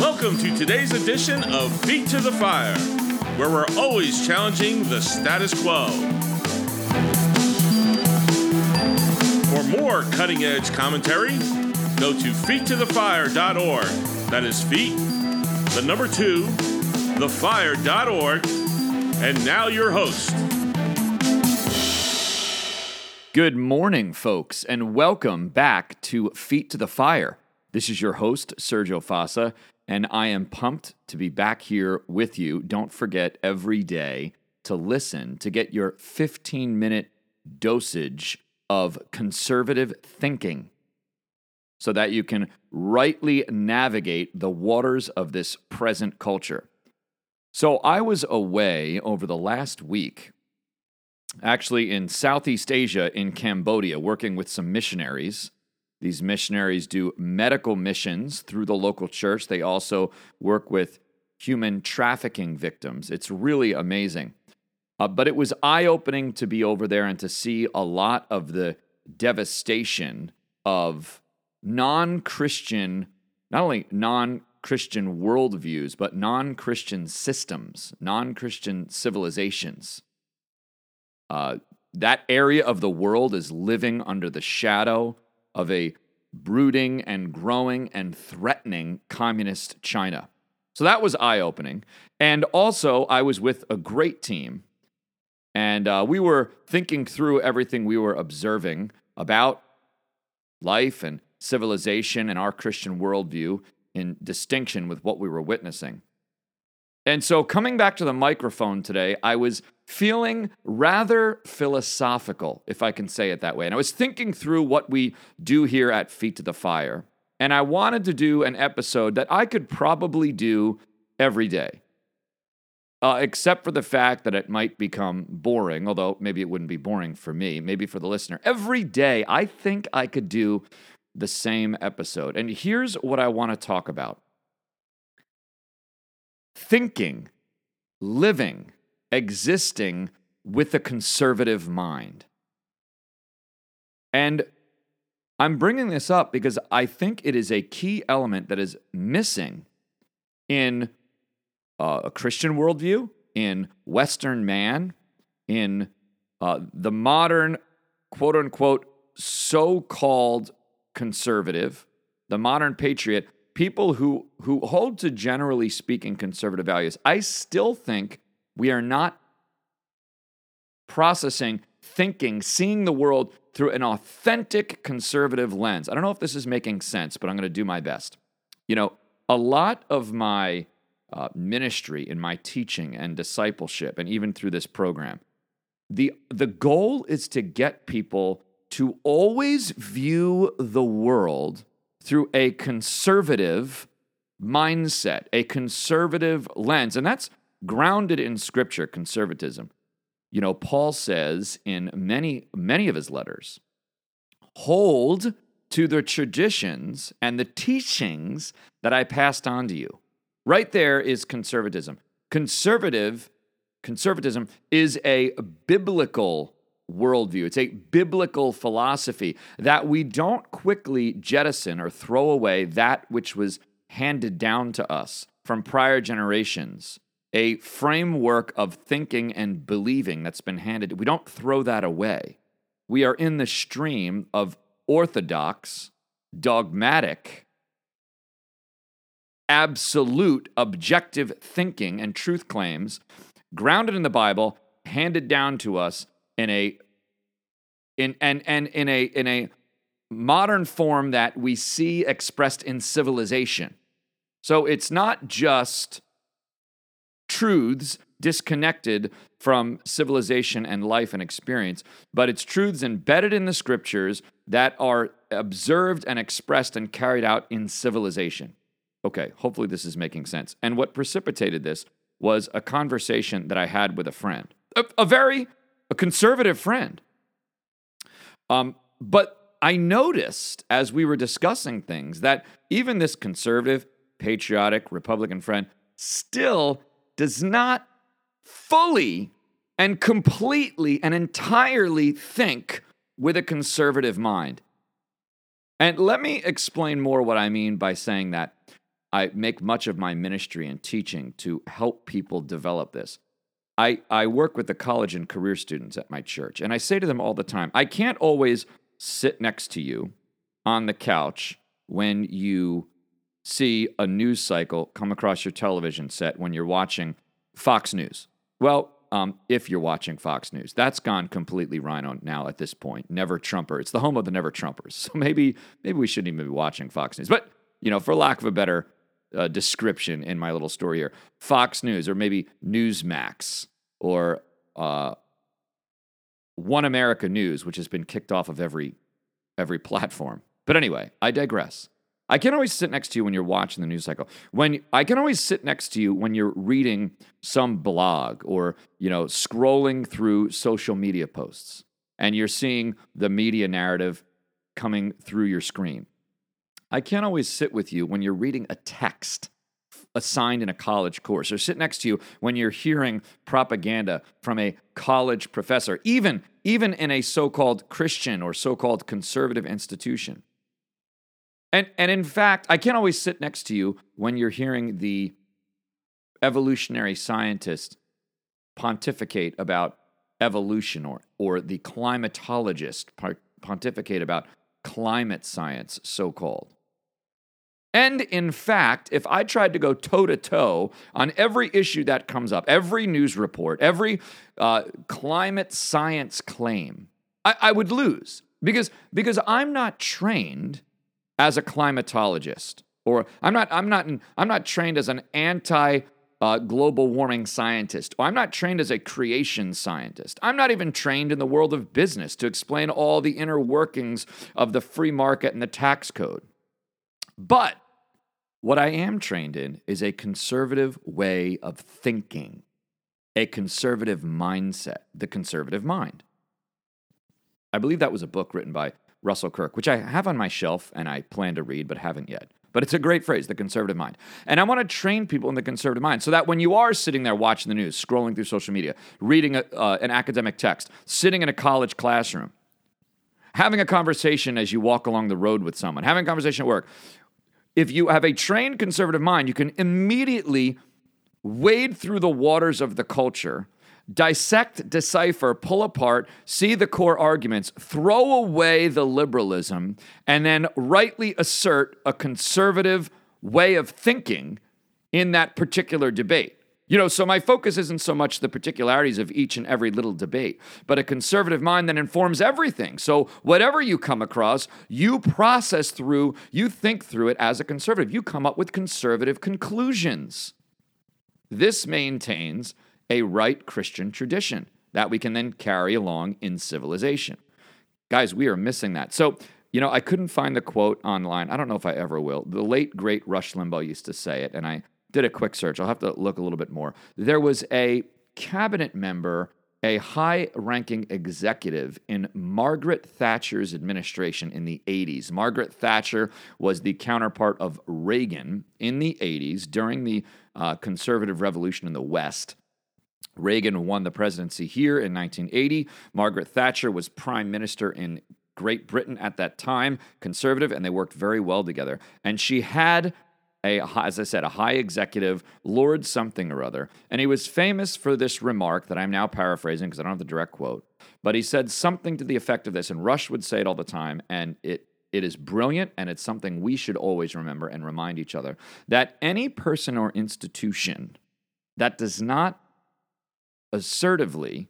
Welcome to today's edition of Feet to the Fire, where we're always challenging the status quo. For more cutting edge commentary, go to feettothefire.org. That is feet, the number two, thefire.org. And now your host. Good morning, folks, and welcome back to Feet to the Fire. This is your host, Sergio Fasa, and I am pumped to be back here with you. Don't forget every day to listen to get your 15 minute dosage of conservative thinking so that you can rightly navigate the waters of this present culture. So, I was away over the last week, actually in Southeast Asia, in Cambodia, working with some missionaries. These missionaries do medical missions through the local church. They also work with human trafficking victims. It's really amazing. Uh, but it was eye opening to be over there and to see a lot of the devastation of non Christian, not only non Christian worldviews, but non Christian systems, non Christian civilizations. Uh, that area of the world is living under the shadow of a brooding and growing and threatening communist China. So that was eye opening. And also, I was with a great team, and uh, we were thinking through everything we were observing about life and civilization and our Christian worldview in distinction with what we were witnessing. And so, coming back to the microphone today, I was feeling rather philosophical, if I can say it that way. And I was thinking through what we do here at Feet to the Fire. And I wanted to do an episode that I could probably do every day, uh, except for the fact that it might become boring, although maybe it wouldn't be boring for me, maybe for the listener. Every day, I think I could do the same episode. And here's what I want to talk about thinking, living, existing with a conservative mind. And I'm bringing this up because I think it is a key element that is missing in uh, a Christian worldview, in Western man, in uh, the modern quote unquote so called conservative, the modern patriot, people who, who hold to generally speaking conservative values. I still think we are not processing, thinking, seeing the world through an authentic conservative lens. I don't know if this is making sense, but I'm going to do my best. You know, a lot of my uh, ministry in my teaching and discipleship, and even through this program, the, the goal is to get people to always view the world through a conservative mindset, a conservative lens. And that's grounded in scripture, conservatism. You know, Paul says in many, many of his letters, hold to the traditions and the teachings that I passed on to you. Right there is conservatism. Conservative, conservatism is a biblical worldview. It's a biblical philosophy that we don't quickly jettison or throw away that which was handed down to us from prior generations a framework of thinking and believing that's been handed. We don't throw that away. We are in the stream of orthodox, dogmatic, absolute, objective thinking and truth claims grounded in the Bible, handed down to us in a in and and in a in a modern form that we see expressed in civilization. So it's not just truths disconnected from civilization and life and experience, but it's truths embedded in the scriptures that are observed and expressed and carried out in civilization. Okay, hopefully this is making sense. And what precipitated this was a conversation that I had with a friend, a, a very a conservative friend. Um, but I noticed as we were discussing things that even this conservative, patriotic Republican friend still does not fully and completely and entirely think with a conservative mind. And let me explain more what I mean by saying that. I make much of my ministry and teaching to help people develop this. I, I work with the college and career students at my church, and I say to them all the time I can't always sit next to you on the couch when you see a news cycle come across your television set when you're watching Fox News. Well, um, if you're watching Fox News, that's gone completely RINO now at this point. Never Trumper. It's the home of the Never Trumpers. So maybe maybe we shouldn't even be watching Fox News. But you know, for lack of a better uh, description in my little story here, Fox News or maybe Newsmax or uh, One America News, which has been kicked off of every every platform. But anyway, I digress. I can always sit next to you when you're watching the news cycle. When I can always sit next to you when you're reading some blog or, you know, scrolling through social media posts and you're seeing the media narrative coming through your screen. I can't always sit with you when you're reading a text assigned in a college course or sit next to you when you're hearing propaganda from a college professor, even, even in a so called Christian or so called conservative institution. And, and in fact, I can't always sit next to you when you're hearing the evolutionary scientist pontificate about evolution or, or the climatologist pontificate about climate science, so called. And in fact, if I tried to go toe to toe on every issue that comes up, every news report, every uh, climate science claim, I, I would lose because, because I'm not trained as a climatologist or I'm not, I'm not, I'm not trained as an anti uh, global warming scientist, or I'm not trained as a creation scientist. I'm not even trained in the world of business to explain all the inner workings of the free market and the tax code. But what I am trained in is a conservative way of thinking, a conservative mindset, the conservative mind. I believe that was a book written by Russell Kirk, which I have on my shelf and I plan to read but haven't yet. But it's a great phrase, the conservative mind. And I want to train people in the conservative mind so that when you are sitting there watching the news, scrolling through social media, reading a, uh, an academic text, sitting in a college classroom, having a conversation as you walk along the road with someone, having a conversation at work, if you have a trained conservative mind, you can immediately wade through the waters of the culture, dissect, decipher, pull apart, see the core arguments, throw away the liberalism, and then rightly assert a conservative way of thinking in that particular debate. You know, so my focus isn't so much the particularities of each and every little debate, but a conservative mind that informs everything. So whatever you come across, you process through, you think through it as a conservative. You come up with conservative conclusions. This maintains a right Christian tradition that we can then carry along in civilization. Guys, we are missing that. So, you know, I couldn't find the quote online. I don't know if I ever will. The late, great Rush Limbaugh used to say it, and I did a quick search. I'll have to look a little bit more. There was a cabinet member, a high ranking executive in Margaret Thatcher's administration in the 80s. Margaret Thatcher was the counterpart of Reagan in the 80s during the uh, conservative revolution in the West. Reagan won the presidency here in 1980. Margaret Thatcher was prime minister in Great Britain at that time, conservative, and they worked very well together. And she had a, as I said, a high executive, Lord something or other. And he was famous for this remark that I'm now paraphrasing because I don't have the direct quote. But he said something to the effect of this, and Rush would say it all the time, and it it is brilliant, and it's something we should always remember and remind each other that any person or institution that does not assertively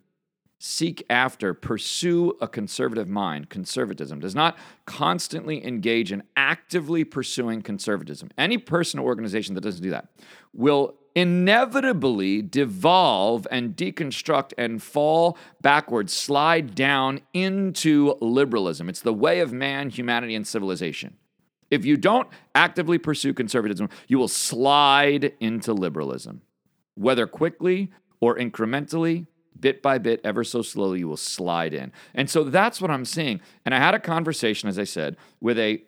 seek after, pursue a conservative mind, conservatism, does not constantly engage in actively pursuing conservatism. Any person or organization that doesn't do that will inevitably devolve and deconstruct and fall backwards, slide down into liberalism. It's the way of man, humanity, and civilization. If you don't actively pursue conservatism, you will slide into liberalism, whether quickly or incrementally bit by bit, ever so slowly, you will slide in. And so that's what I'm seeing. And I had a conversation, as I said, with a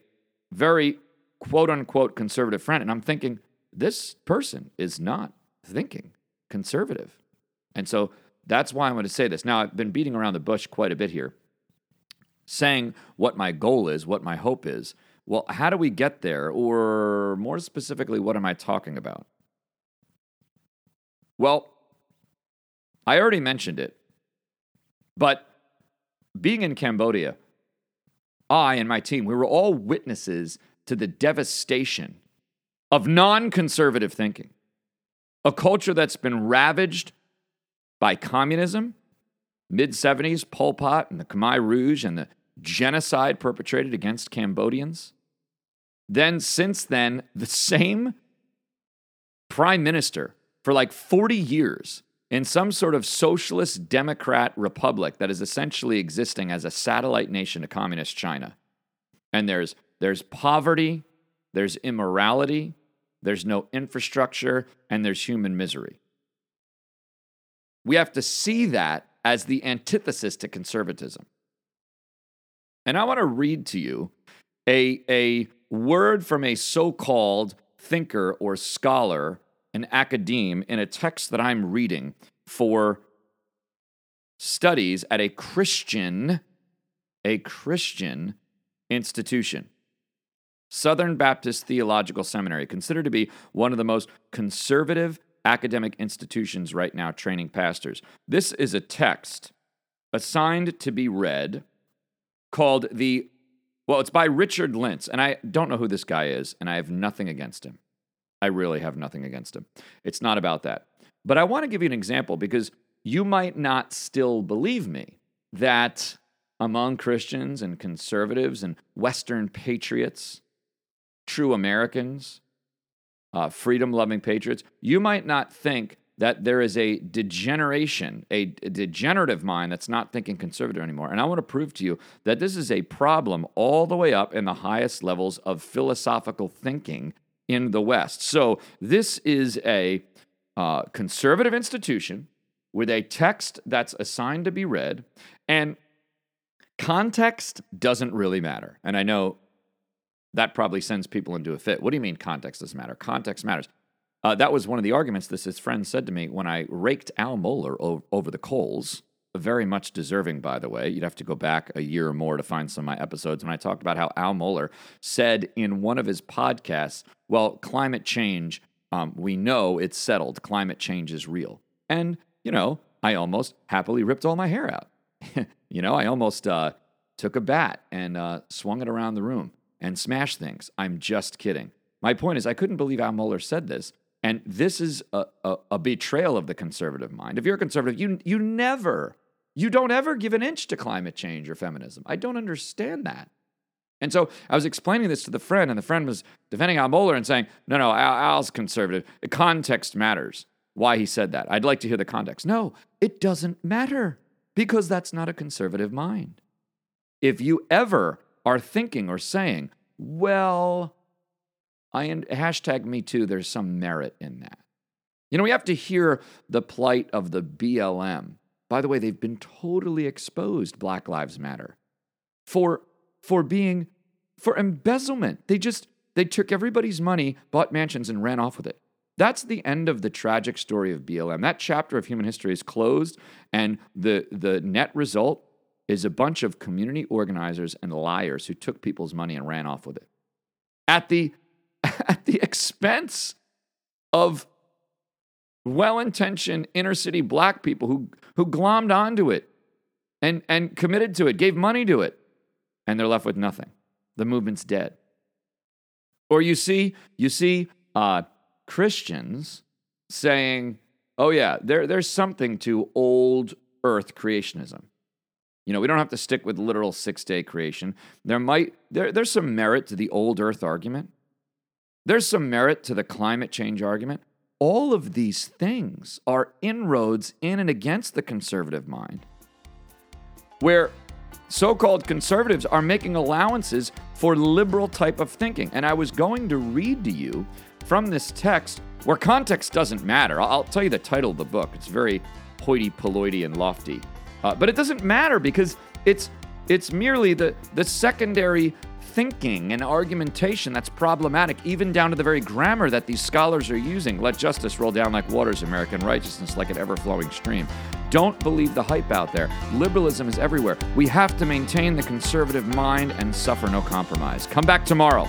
very quote unquote conservative friend. And I'm thinking, this person is not thinking conservative. And so that's why I'm going to say this. Now, I've been beating around the bush quite a bit here, saying what my goal is, what my hope is Well, how do we get there? Or more specifically, what am I talking about? Well, I already mentioned it, but being in Cambodia, I and my team, we were all witnesses to the devastation of non conservative thinking, a culture that's been ravaged by communism, mid 70s, Pol Pot and the Khmer Rouge and the genocide perpetrated against Cambodians. Then, since then, the same prime minister for like 40 years in some sort of socialist democrat republic that is essentially existing as a satellite nation to communist China. And there's there's poverty, there's immorality, there's no infrastructure, and there's human misery. We have to see that as the antithesis to conservatism. And I want to read to you a, a word from a so called thinker or scholar an academe in a text that I'm reading for studies at a Christian, a Christian institution. Southern Baptist Theological Seminary, considered to be one of the most conservative academic institutions right now training pastors. This is a text assigned to be read called the, well, it's by Richard Lints, and I don't know who this guy is, and I have nothing against him. I really have nothing against him. It's not about that. But I want to give you an example because you might not still believe me that among Christians and conservatives and Western patriots, true Americans, uh, freedom loving patriots, you might not think that there is a degeneration, a, a degenerative mind that's not thinking conservative anymore. And I want to prove to you that this is a problem all the way up in the highest levels of philosophical thinking in the West. So this is a uh, conservative institution with a text that's assigned to be read, and context doesn't really matter. And I know that probably sends people into a fit. What do you mean context doesn't matter? Context matters. Uh, that was one of the arguments this his friend said to me when I raked Al Mohler over the coals very much deserving, by the way. You'd have to go back a year or more to find some of my episodes when I talked about how Al Mohler said in one of his podcasts, well, climate change, um, we know it's settled. Climate change is real. And, you know, I almost happily ripped all my hair out. you know, I almost uh, took a bat and uh, swung it around the room and smashed things. I'm just kidding. My point is, I couldn't believe Al Mohler said this. And this is a, a, a betrayal of the conservative mind. If you're a conservative, you, you never you don't ever give an inch to climate change or feminism. I don't understand that. And so I was explaining this to the friend, and the friend was defending Al Mohler and saying, no, no, Al, Al's conservative. The context matters. Why he said that. I'd like to hear the context. No, it doesn't matter because that's not a conservative mind. If you ever are thinking or saying, well, I hashtag me too, there's some merit in that. You know, we have to hear the plight of the BLM by the way, they've been totally exposed, Black Lives Matter, for, for being, for embezzlement. They just, they took everybody's money, bought mansions, and ran off with it. That's the end of the tragic story of BLM. That chapter of human history is closed, and the, the net result is a bunch of community organizers and liars who took people's money and ran off with it. At the, at the expense of well intentioned inner city black people who, who glommed onto it and, and committed to it, gave money to it, and they're left with nothing. The movement's dead. Or you see, you see uh, Christians saying, oh, yeah, there, there's something to old earth creationism. You know, we don't have to stick with literal six day creation. There might, there, there's some merit to the old earth argument. There's some merit to the climate change argument. All of these things are inroads in and against the conservative mind, where so called conservatives are making allowances for liberal type of thinking. And I was going to read to you from this text where context doesn't matter. I'll tell you the title of the book. It's very hoity toity and lofty. Uh, but it doesn't matter because it's it's merely the, the secondary thinking and argumentation that's problematic, even down to the very grammar that these scholars are using. Let justice roll down like waters, American righteousness like an ever flowing stream. Don't believe the hype out there. Liberalism is everywhere. We have to maintain the conservative mind and suffer no compromise. Come back tomorrow.